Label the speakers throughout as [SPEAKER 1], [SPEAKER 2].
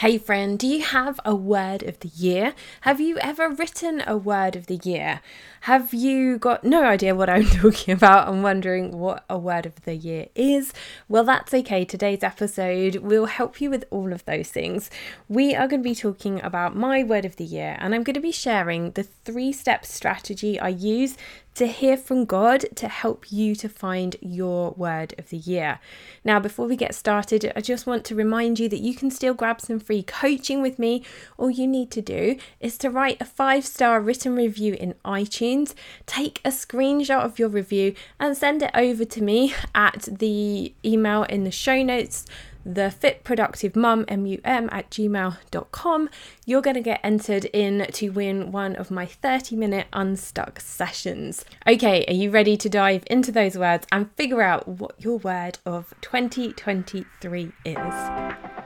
[SPEAKER 1] Hey friend, do you have a word of the year? Have you ever written a word of the year? Have you got no idea what I'm talking about and wondering what a word of the year is? Well, that's okay. Today's episode will help you with all of those things. We are going to be talking about my word of the year, and I'm going to be sharing the three step strategy I use to hear from God to help you to find your word of the year. Now, before we get started, I just want to remind you that you can still grab some free coaching with me. All you need to do is to write a five star written review in iTunes, take a screenshot of your review, and send it over to me at the email in the show notes the fit productive mum at gmail.com you're going to get entered in to win one of my 30 minute unstuck sessions. Okay are you ready to dive into those words and figure out what your word of 2023 is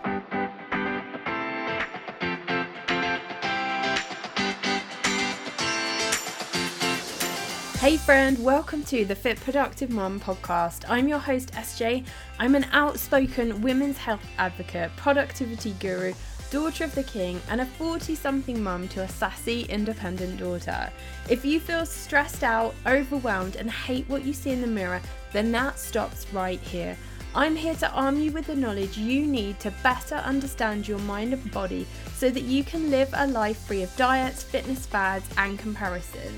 [SPEAKER 1] Hey, friend, welcome to the Fit Productive Mum podcast. I'm your host, SJ. I'm an outspoken women's health advocate, productivity guru, daughter of the king, and a 40 something mum to a sassy, independent daughter. If you feel stressed out, overwhelmed, and hate what you see in the mirror, then that stops right here. I'm here to arm you with the knowledge you need to better understand your mind and body so that you can live a life free of diets, fitness fads, and comparison.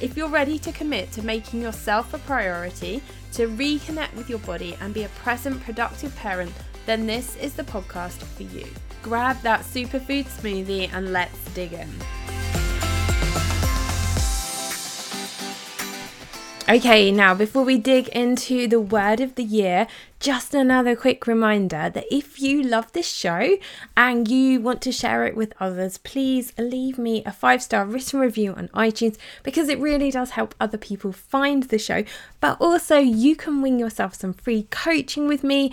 [SPEAKER 1] If you're ready to commit to making yourself a priority, to reconnect with your body and be a present, productive parent, then this is the podcast for you. Grab that superfood smoothie and let's dig in. Okay, now before we dig into the word of the year, just another quick reminder that if you love this show and you want to share it with others, please leave me a five star written review on iTunes because it really does help other people find the show. But also, you can win yourself some free coaching with me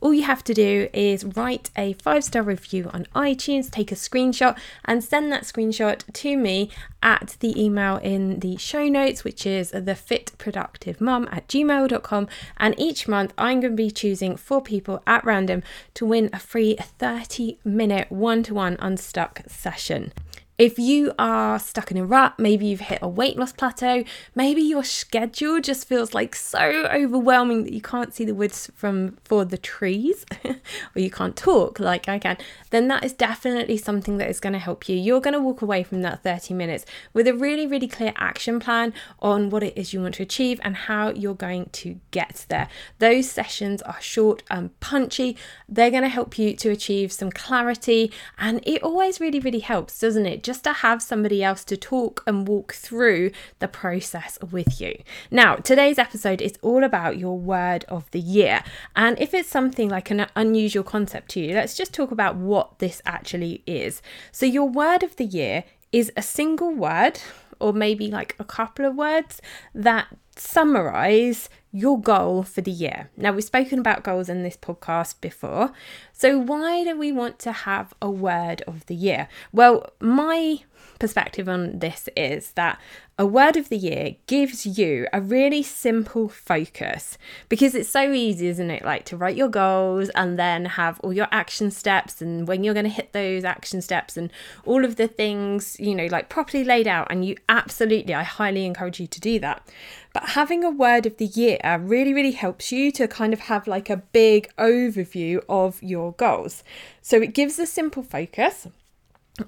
[SPEAKER 1] all you have to do is write a five star review on iTunes, take a screenshot, and send that screenshot to me at the email in the show notes, which is thefitproductivemum at gmail.com. And each month, I'm going to be choosing four people at random to win a free 30 minute one to one unstuck session. If you are stuck in a rut, maybe you've hit a weight loss plateau, maybe your schedule just feels like so overwhelming that you can't see the woods from for the trees or you can't talk like I can, then that is definitely something that is going to help you. You're going to walk away from that 30 minutes with a really really clear action plan on what it is you want to achieve and how you're going to get there. Those sessions are short and punchy. They're going to help you to achieve some clarity and it always really really helps, doesn't it? Just to have somebody else to talk and walk through the process with you. Now, today's episode is all about your word of the year. And if it's something like an unusual concept to you, let's just talk about what this actually is. So, your word of the year is a single word or maybe like a couple of words that summarize your goal for the year. Now, we've spoken about goals in this podcast before. So, why do we want to have a word of the year? Well, my perspective on this is that a word of the year gives you a really simple focus because it's so easy, isn't it? Like to write your goals and then have all your action steps and when you're going to hit those action steps and all of the things, you know, like properly laid out. And you absolutely, I highly encourage you to do that. But having a word of the year Uh, really, really helps you to kind of have like a big overview of your goals. So it gives a simple focus.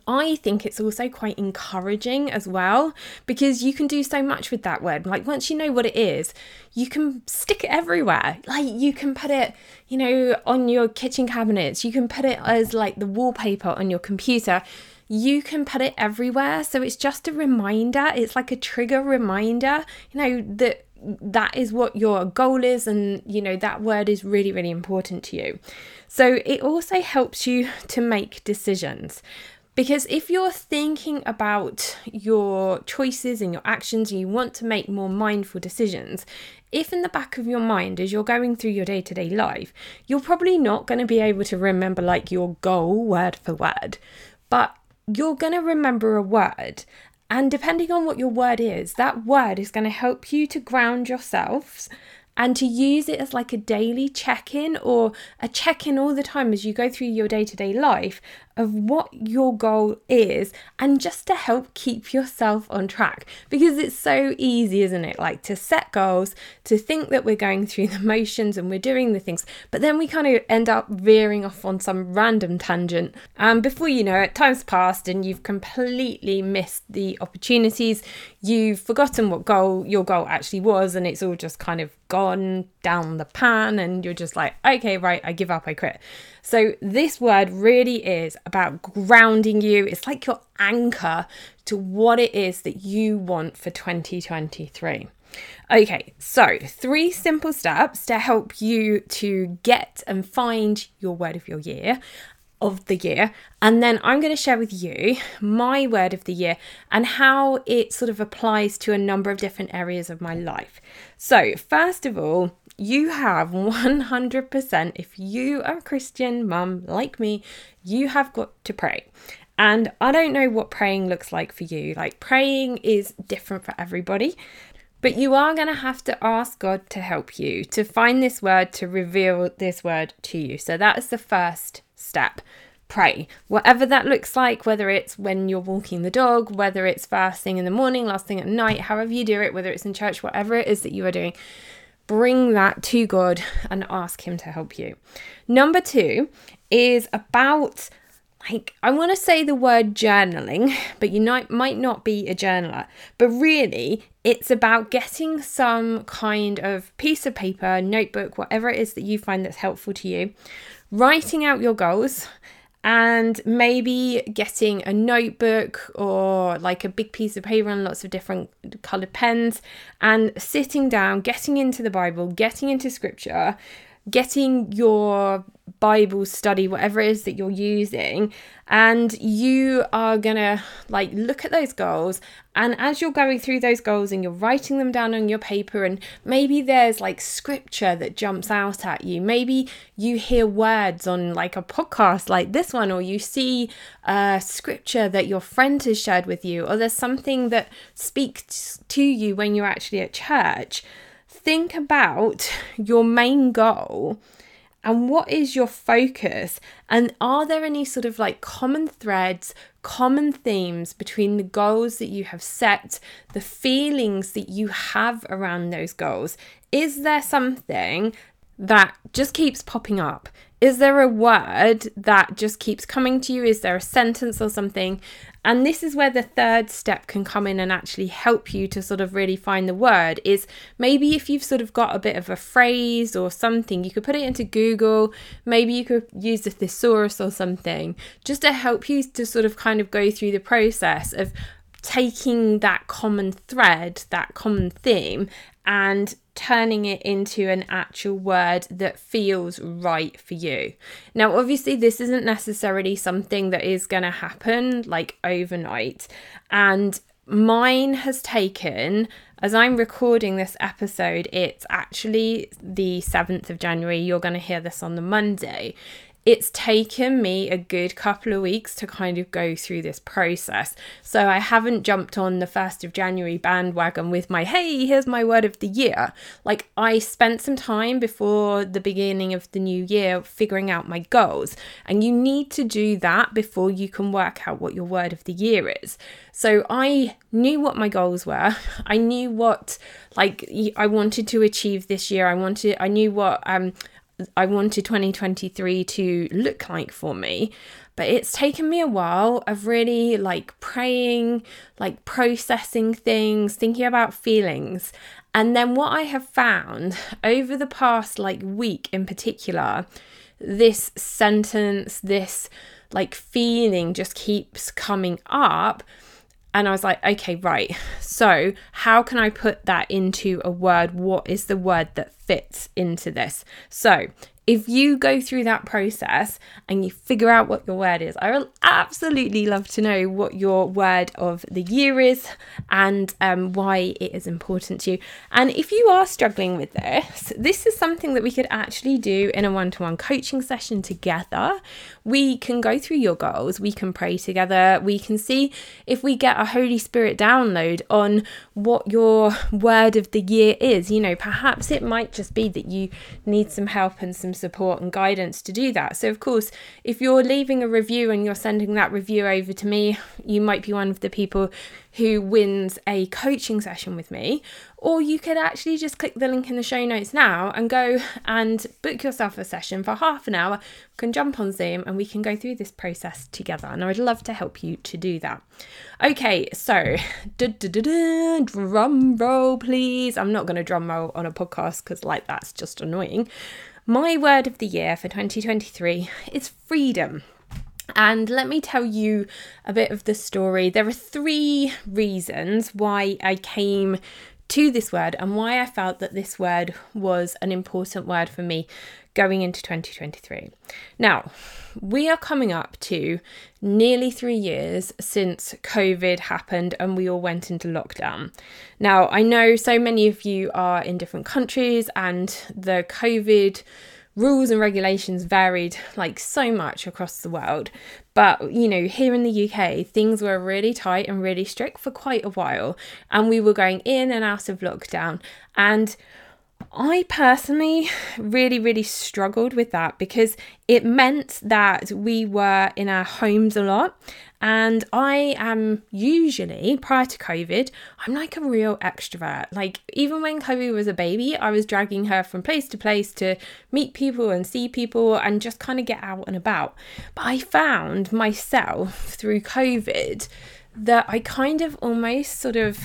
[SPEAKER 1] I think it's also quite encouraging as well because you can do so much with that word. Like, once you know what it is, you can stick it everywhere. Like, you can put it, you know, on your kitchen cabinets, you can put it as like the wallpaper on your computer you can put it everywhere. So it's just a reminder, it's like a trigger reminder, you know, that that is what your goal is and you know that word is really really important to you so it also helps you to make decisions because if you're thinking about your choices and your actions and you want to make more mindful decisions, if in the back of your mind as you're going through your day to day life, you're probably not going to be able to remember like your goal word for word. But you're going to remember a word. And depending on what your word is, that word is going to help you to ground yourselves and to use it as like a daily check in or a check in all the time as you go through your day to day life of what your goal is and just to help keep yourself on track because it's so easy, isn't it? Like to set goals, to think that we're going through the motions and we're doing the things, but then we kind of end up veering off on some random tangent. And before you know it, time's passed and you've completely missed the opportunities. You've forgotten what goal your goal actually was, and it's all just kind of gone down the pan, and you're just like, okay, right, I give up, I quit. So, this word really is about grounding you. It's like your anchor to what it is that you want for 2023. Okay, so three simple steps to help you to get and find your word of your year of the year. And then I'm going to share with you my word of the year and how it sort of applies to a number of different areas of my life. So, first of all, you have 100%, if you are a Christian mum like me, you have got to pray. And I don't know what praying looks like for you. Like, praying is different for everybody. But you are going to have to ask God to help you, to find this word, to reveal this word to you. So that is the first step. Pray. Whatever that looks like, whether it's when you're walking the dog, whether it's first thing in the morning, last thing at night, however you do it, whether it's in church, whatever it is that you are doing, bring that to God and ask Him to help you. Number two is about like I want to say the word journaling, but you might might not be a journaler. But really, it's about getting some kind of piece of paper, notebook, whatever it is that you find that's helpful to you, writing out your goals and maybe getting a notebook or like a big piece of paper and lots of different colored pens and sitting down, getting into the Bible, getting into scripture, getting your Bible study, whatever it is that you're using, and you are gonna like look at those goals. And as you're going through those goals and you're writing them down on your paper, and maybe there's like scripture that jumps out at you, maybe you hear words on like a podcast like this one, or you see a scripture that your friend has shared with you, or there's something that speaks to you when you're actually at church. Think about your main goal and what is your focus? And are there any sort of like common threads, common themes between the goals that you have set, the feelings that you have around those goals? Is there something that just keeps popping up? Is there a word that just keeps coming to you? Is there a sentence or something? And this is where the third step can come in and actually help you to sort of really find the word. Is maybe if you've sort of got a bit of a phrase or something, you could put it into Google. Maybe you could use a thesaurus or something just to help you to sort of kind of go through the process of taking that common thread, that common theme, and turning it into an actual word that feels right for you. Now, obviously, this isn't necessarily something that is going to happen like overnight. And mine has taken, as I'm recording this episode, it's actually the 7th of January. You're going to hear this on the Monday it's taken me a good couple of weeks to kind of go through this process. So I haven't jumped on the 1st of January bandwagon with my, hey, here's my word of the year. Like I spent some time before the beginning of the new year figuring out my goals. And you need to do that before you can work out what your word of the year is. So I knew what my goals were. I knew what like I wanted to achieve this year. I wanted I knew what um I wanted 2023 to look like for me. But it's taken me a while of really like praying, like processing things, thinking about feelings. And then what I have found over the past like week in particular, this sentence, this like feeling just keeps coming up and I was like, okay, right. So, how can I put that into a word? What is the word that fits into this? So, if you go through that process and you figure out what your word is, I will absolutely love to know what your word of the year is and um, why it is important to you. And if you are struggling with this, this is something that we could actually do in a one to one coaching session together. We can go through your goals, we can pray together, we can see if we get a Holy Spirit download on what your word of the year is. You know, perhaps it might just be that you need some help and some support and guidance to do that. So, of course, if you're leaving a review and you're sending that review over to me, you might be one of the people who wins a coaching session with me. Or you could actually just click the link in the show notes now and go and book yourself a session for half an hour. We can jump on Zoom and we can go through this process together. And I would love to help you to do that. Okay, so drum roll, please. I'm not going to drum roll on a podcast because, like, that's just annoying. My word of the year for 2023 is freedom. And let me tell you a bit of the story. There are three reasons why I came to this word and why I felt that this word was an important word for me going into 2023. Now, we are coming up to nearly three years since COVID happened and we all went into lockdown. Now, I know so many of you are in different countries and the COVID rules and regulations varied like so much across the world. But, you know, here in the UK, things were really tight and really strict for quite a while. And we were going in and out of lockdown. And I personally really, really struggled with that because it meant that we were in our homes a lot. And I am usually, prior to COVID, I'm like a real extrovert. Like, even when Chloe was a baby, I was dragging her from place to place to meet people and see people and just kind of get out and about. But I found myself through COVID that I kind of almost sort of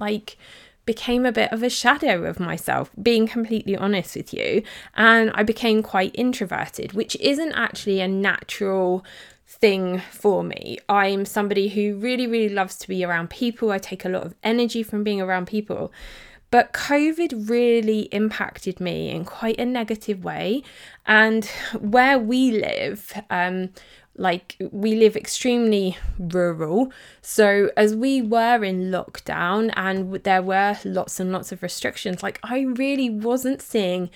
[SPEAKER 1] like became a bit of a shadow of myself, being completely honest with you. And I became quite introverted, which isn't actually a natural thing for me. I'm somebody who really, really loves to be around people. I take a lot of energy from being around people. But COVID really impacted me in quite a negative way. And where we live, um, like we live extremely rural. So as we were in lockdown and there were lots and lots of restrictions like i really wasn't seeing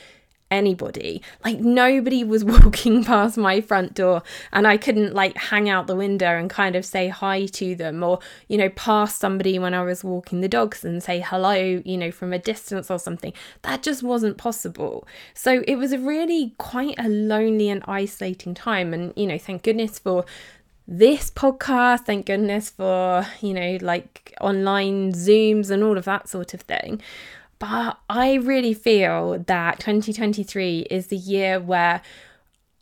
[SPEAKER 1] anybody. Like nobody was walking past my front door and I couldn't like hang out the window and kind of say hi to them or, you know, pass somebody when I was walking the dogs and say hello, you know, from a distance or something. That just wasn't possible. So it was a really quite a lonely and isolating time. And, you know, thank goodness for this podcast. Thank goodness for, you know, like online Zooms and all of that sort of thing. But I really feel that 2023 is the year where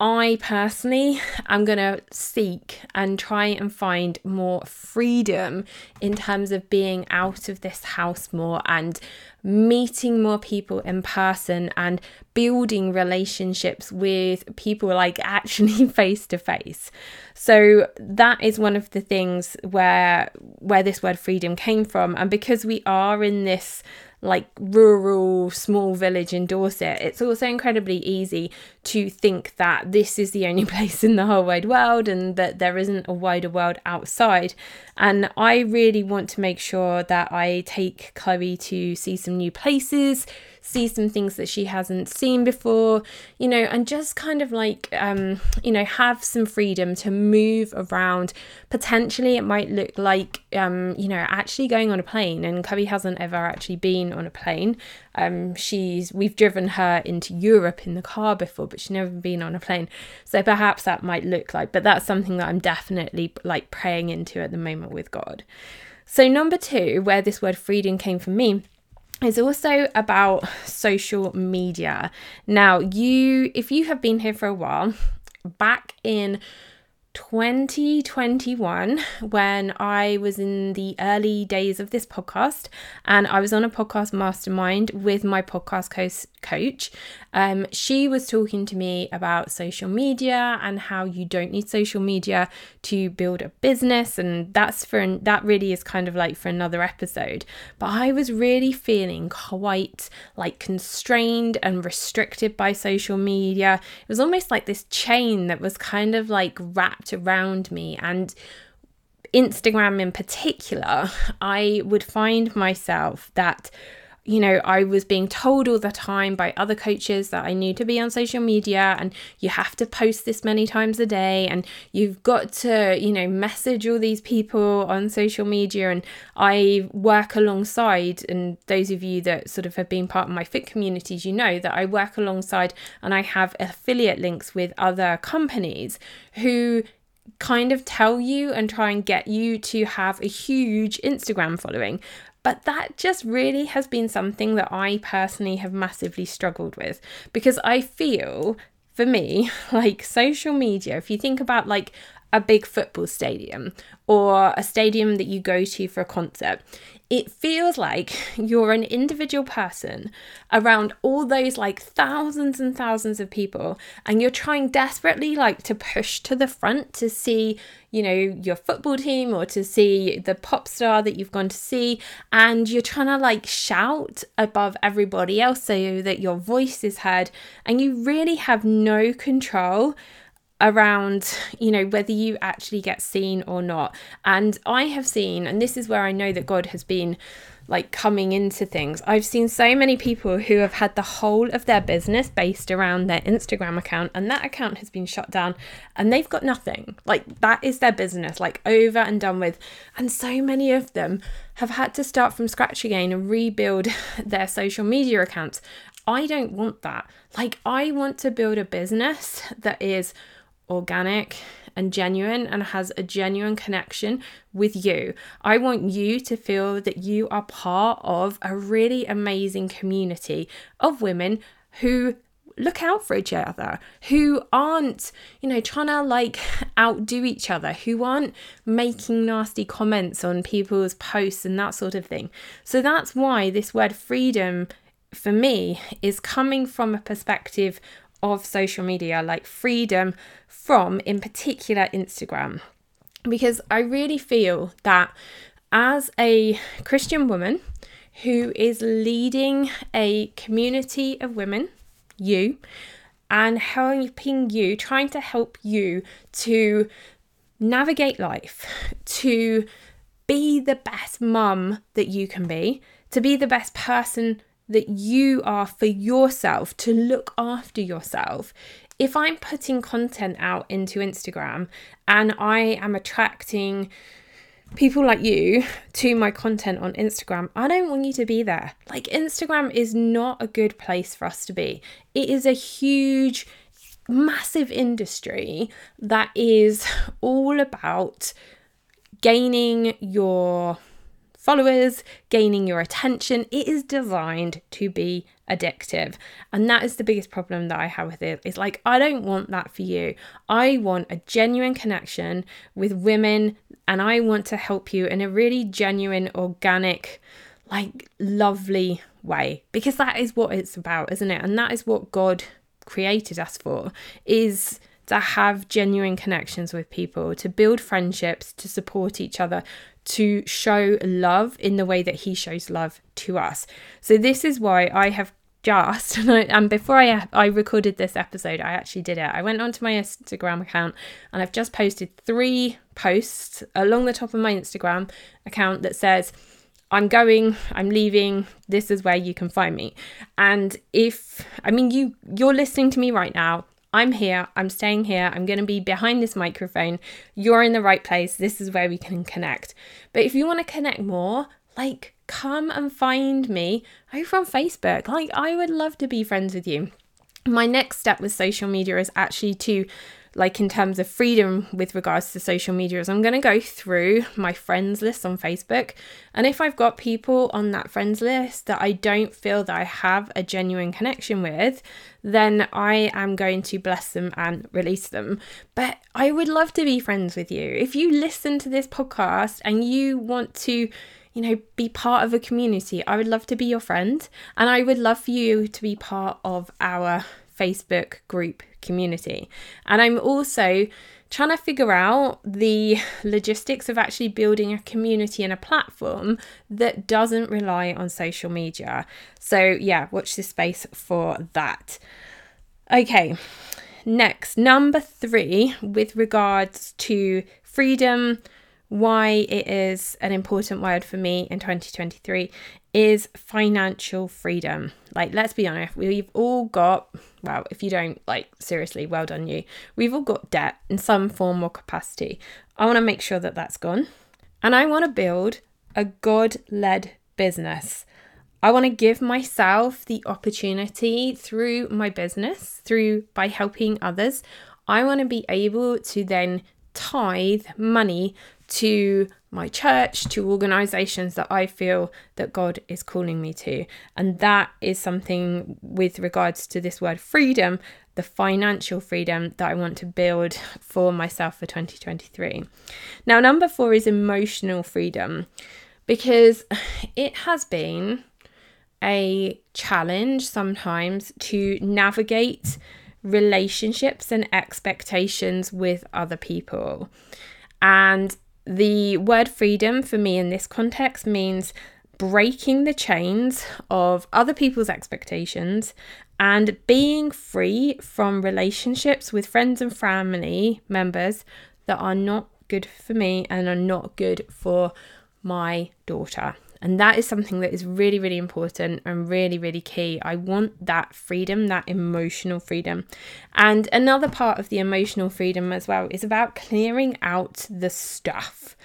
[SPEAKER 1] I personally am going to seek and try and find more freedom in terms of being out of this house more and meeting more people in person and building relationships with people like actually face to face. So that is one of the things where where this word freedom came from and because we are in this like rural small village in Dorset, it's also incredibly easy to think that this is the only place in the whole wide world and that there isn't a wider world outside. And I really want to make sure that I take Chloe to see some new places, see some things that she hasn't seen before, you know, and just kind of like, um, you know, have some freedom to move around. Potentially, it might look like, um, you know, actually going on a plane. And Chloe hasn't ever actually been on a plane. Um, she's we've driven her into Europe in the car before, but she's never been on a plane. So perhaps that might look like, but that's something that I'm definitely like praying into at the moment with God. So number two, where this word freedom came from me is also about social media. Now, you if you have been here for a while, back in 2021 when I was in the early days of this podcast and I was on a podcast mastermind with my podcast coach. Um, she was talking to me about social media and how you don't need social media to build a business, and that's for that really is kind of like for another episode. But I was really feeling quite like constrained and restricted by social media. It was almost like this chain that was kind of like wrapped around me. And Instagram in particular, I would find myself that you know, I was being told all the time by other coaches that I need to be on social media and you have to post this many times a day and you've got to, you know, message all these people on social media. And I work alongside, and those of you that sort of have been part of my fit communities, you know that I work alongside and I have affiliate links with other companies who kind of tell you and try and get you to have a huge Instagram following. But that just really has been something that I personally have massively struggled with because I feel for me, like social media, if you think about like a big football stadium or a stadium that you go to for a concert, it feels like you're an individual person around all those like thousands and thousands of people and you're trying desperately like to push to the front to see you know your football team or to see the pop star that you've gone to see and you're trying to like shout above everybody else so that your voice is heard and you really have no control around you know whether you actually get seen or not. And i have seen and this is where i know that god has been like coming into things. I've seen so many people who have had the whole of their business based around their instagram account and that account has been shut down and they've got nothing. Like that is their business like over and done with. And so many of them have had to start from scratch again and rebuild their social media accounts. I don't want that. Like i want to build a business that is organic and genuine and has a genuine connection with you. I want you to feel that you are part of a really amazing community of women who look out for each other, who aren't, you know, trying to like outdo each other, who aren't making nasty comments on people's posts and that sort of thing. So that's why this word freedom for me is coming from a perspective of social media, like freedom from, in particular, Instagram. Because I really feel that as a Christian woman who is leading a community of women, you, and helping you, trying to help you to navigate life, to be the best mum that you can be, to be the best person that you are for yourself, to look after yourself. If I'm putting content out into Instagram and I am attracting people like you to my content on Instagram, I don't want you to be there. Like, Instagram is not a good place for us to be. It is a huge, massive industry that is all about gaining your followers, gaining your attention. It is designed to be addictive. And that is the biggest problem that I have with it. It's like, I don't want that for you. I want a genuine connection with women and I want to help you in a really genuine, organic, like lovely way because that is what it's about, isn't it? And that is what God created us for is to have genuine connections with people, to build friendships, to support each other, to show love in the way that he shows love to us. So this is why I have just and, I, and before I I recorded this episode, I actually did it. I went onto my Instagram account and I've just posted three posts along the top of my Instagram account that says I'm going, I'm leaving, this is where you can find me. And if I mean you you're listening to me right now, I'm here, I'm staying here, I'm going to be behind this microphone. You're in the right place. This is where we can connect. But if you want to connect more, like come and find me over on Facebook. Like, I would love to be friends with you. My next step with social media is actually to like in terms of freedom with regards to social media is I'm going to go through my friends list on Facebook. And if I've got people on that friends list that I don't feel that I have a genuine connection with then I am going to bless them and release them. But I would love to be friends with you. If you listen to this podcast and you want to you know, be part of a community. I would love to be your friend. And I would love for you to be part of our Facebook group community. And I'm also trying to figure out the logistics of actually building a community and a platform that doesn't rely on social media. So, yeah, watch this space for that. Okay, next, number three, with regards to freedom why it is an important word for me in 2023 is financial freedom. Like, let's be honest, we've all got, well, if you don't, like, seriously, well done you. We've all got debt in some form or capacity. I want to make sure that that's gone. And I want to build a God led business. I want to give myself the opportunity through my business, through by helping others. I want to be able to then tithe money to my church, to organizations that I feel that God is calling me to. And that is something with regards to this word freedom, the financial freedom that I want to build for myself for 2023. Now, number four is emotional freedom because it has been a challenge sometimes to navigate relationships and expectations with other people. And the word freedom for me in this context means breaking the chains of other people's expectations and being free from relationships with friends and family members that are not good for me and are not good for my daughter. And that is something that is really, really important and really, really key. I want that freedom, that emotional freedom. And another part of the emotional freedom as well is about clearing out the stuff.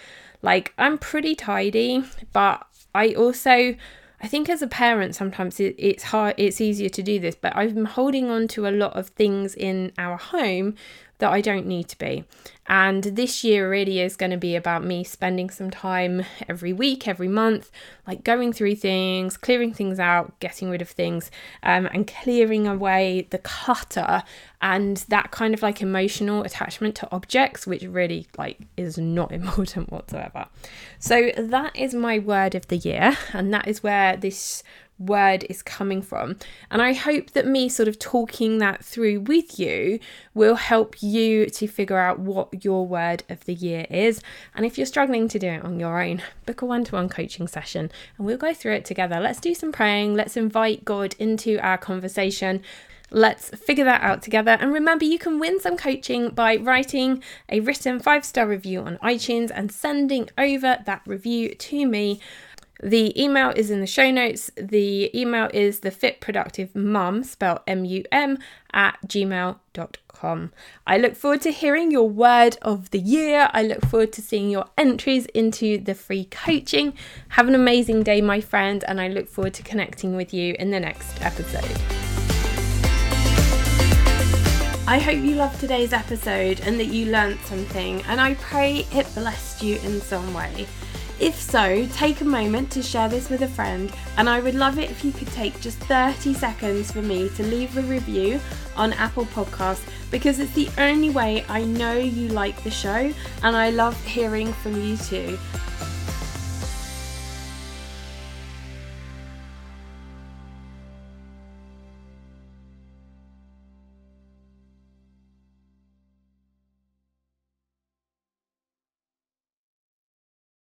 [SPEAKER 1] Like, I'm pretty tidy, but I also. I think as a parent, sometimes it, it's hard, it's easier to do this, but I'm holding on to a lot of things in our home that I don't need to be. And this year really is going to be about me spending some time every week, every month, like going through things, clearing things out, getting rid of things, um, and clearing away the clutter and that kind of like emotional attachment to objects, which really like is not important whatsoever. So that is my word of the year, and that is where this word is coming from. And I hope that me sort of talking that through with you will help you to figure out what your word of the year is. And if you're struggling to do it on your own, book a one to one coaching session and we'll go through it together. Let's do some praying, let's invite God into our conversation. Let's figure that out together. And remember, you can win some coaching by writing a written five star review on iTunes and sending over that review to me. The email is in the show notes. The email is the fit productive mum, spelled M U M, at gmail.com. I look forward to hearing your word of the year. I look forward to seeing your entries into the free coaching. Have an amazing day, my friend, and I look forward to connecting with you in the next episode. I hope you loved today's episode and that you learned something, and I pray it blessed you in some way. If so, take a moment to share this with a friend, and I would love it if you could take just 30 seconds for me to leave a review on Apple Podcasts because it's the only way I know you like the show, and I love hearing from you too.